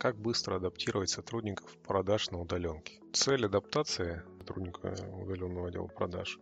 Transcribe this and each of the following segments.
Как быстро адаптировать сотрудников продаж на удаленке? Цель адаптации сотрудника удаленного отдела продаж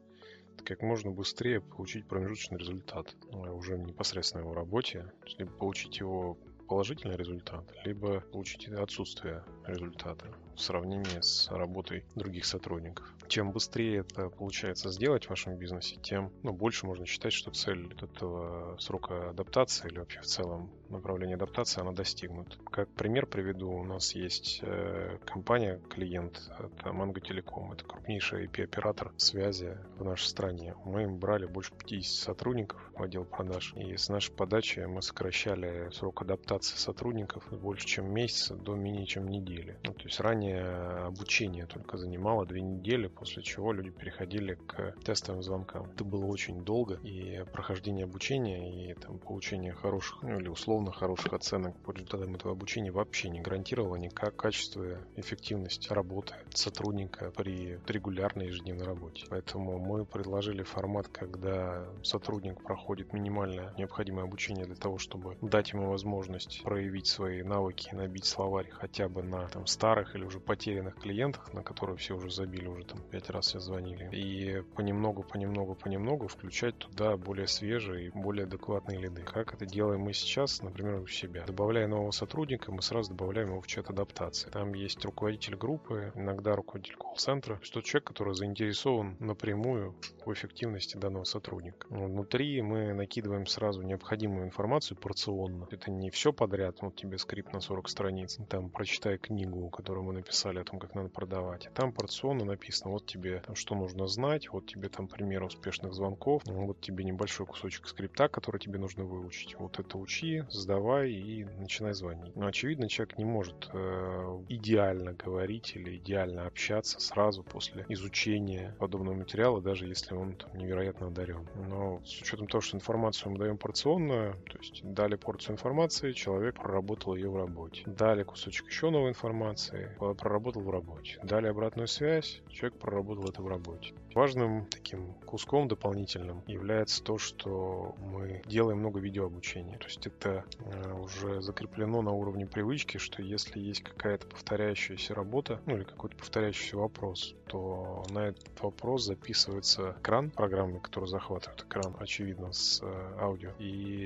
как можно быстрее получить промежуточный результат ну, уже непосредственно его работе, либо получить его положительный результат, либо получить отсутствие результата в сравнении с работой других сотрудников. Чем быстрее это получается сделать в вашем бизнесе, тем ну, больше можно считать, что цель этого срока адаптации или вообще в целом направление адаптации, она достигнута. Как пример приведу, у нас есть э, компания, клиент, это Mango Telecom, это крупнейший IP-оператор связи в нашей стране. Мы им брали больше 50 сотрудников в отдел продаж, и с нашей подачи мы сокращали срок адаптации сотрудников больше, чем месяца до менее чем недели. Ну, то есть ранее обучение только занимало две недели, после чего люди переходили к тестовым звонкам. Это было очень долго, и прохождение обучения, и там, получение хороших, ну или условно хороших оценок по результатам этого обучения вообще не гарантировало никак качество и эффективность работы сотрудника при регулярной ежедневной работе. Поэтому мы предложили формат, когда сотрудник проходит минимальное необходимое обучение для того, чтобы дать ему возможность проявить свои навыки набить словарь хотя бы на там, старых или уже потерянных клиентах, на которые все уже забили, уже там пять раз все звонили. И понемногу, понемногу, понемногу включать туда более свежие и более адекватные лиды. Как это делаем мы сейчас, например, у себя. Добавляя нового сотрудника, мы сразу добавляем его в чат адаптации. Там есть руководитель группы, иногда руководитель колл-центра. То есть тот человек, который заинтересован напрямую в эффективности данного сотрудника. Внутри мы накидываем сразу необходимую информацию порционно. Это не все подряд, вот тебе скрипт на 40 страниц, там прочитай книгу, которую мы написали о том, как надо продавать. Там порционно написано, вот тебе там, что нужно знать, вот тебе там пример успешных звонков, вот тебе небольшой кусочек скрипта, который тебе нужно выучить. Вот это учи, сдавай и начинай звонить. Но очевидно, человек не может э, идеально говорить или идеально общаться сразу после изучения подобного материала, даже если он там, невероятно одарен. Но с учетом того, что информацию мы даем порционную, то есть дали порцию информации, человек проработал ее в работе. Дали кусочек еще новой информации, проработал в работе. Дали обратную связь, человек проработал это в работе. Важным таким куском дополнительным является то, что мы делаем много видеообучения. То есть это э, уже закреплено на уровне привычки, что если есть какая-то повторяющаяся работа, ну или какой-то повторяющийся вопрос, то на этот вопрос записывается экран программы, который захватывает экран, очевидно, с э, аудио. И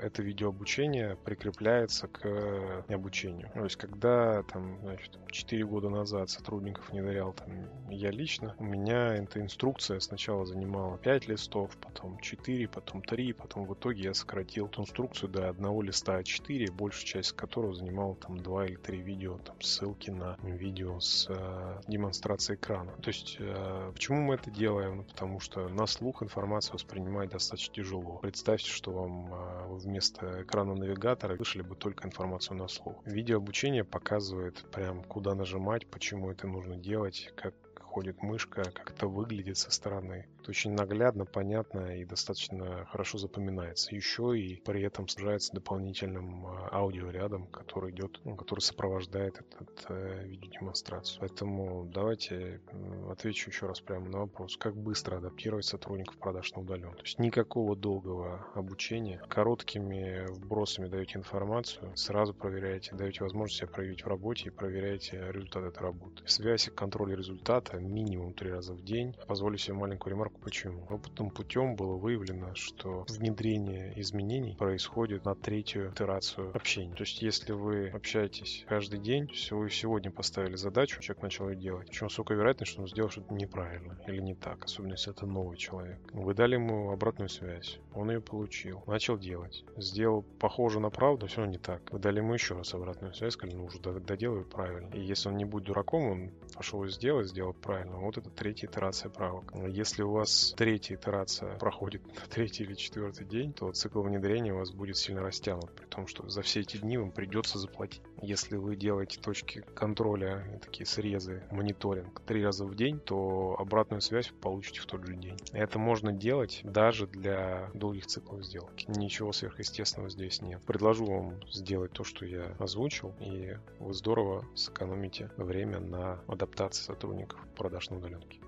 это видеообучение прикрепляется к обучению. То есть когда там, значит, 4 года назад сотрудников не там я лично, у меня эта инструкция сначала занимала 5 листов, потом 4, потом 3, потом в итоге я сократил эту инструкцию до одного листа А4, большая часть которого занимала там 2 или 3 видео, там ссылки на видео с э, демонстрацией экрана. То есть э, почему мы это делаем? Ну, потому что на слух информацию воспринимать достаточно тяжело. Представьте, что вам э, вместо экрана навигатора вышли бы только информацию на слух. Видео обучение показывает прям куда нажимать, почему это нужно делать, как ходит мышка, как это выглядит со стороны. Это очень наглядно, понятно и достаточно хорошо запоминается. Еще и при этом снижается дополнительным а, аудио рядом, который идет, ну, который сопровождает этот э, видеодемонстрацию. Поэтому давайте отвечу еще раз прямо на вопрос, как быстро адаптировать сотрудников продаж на удален. То есть никакого долгого обучения, короткими вбросами даете информацию, сразу проверяете, даете возможность себя проявить в работе и проверяете результат этой работы. Связь и контроль результата минимум три раза в день. Позволю себе маленькую ремарку Почему? Опытным путем было выявлено, что внедрение изменений происходит на третью итерацию общения. То есть, если вы общаетесь каждый день, все вы сегодня поставили задачу, человек начал ее делать. Очень высокая вероятность, что он сделал что-то неправильно или не так, особенно если это новый человек. Вы дали ему обратную связь, он ее получил, начал делать. Сделал похоже на правду, все равно не так. Вы дали ему еще раз обратную связь, сказали, ну уже доделай правильно. И если он не будет дураком, он пошел и сделал, сделал правильно. Вот это третья итерация правок. Если у вас третья итерация проходит на третий или четвертый день, то цикл внедрения у вас будет сильно растянут, при том, что за все эти дни вам придется заплатить. Если вы делаете точки контроля, такие срезы, мониторинг три раза в день, то обратную связь получите в тот же день. Это можно делать даже для долгих циклов сделки. Ничего сверхъестественного здесь нет. Предложу вам сделать то, что я озвучил, и вы здорово сэкономите время на адаптации сотрудников продаж на удаленке.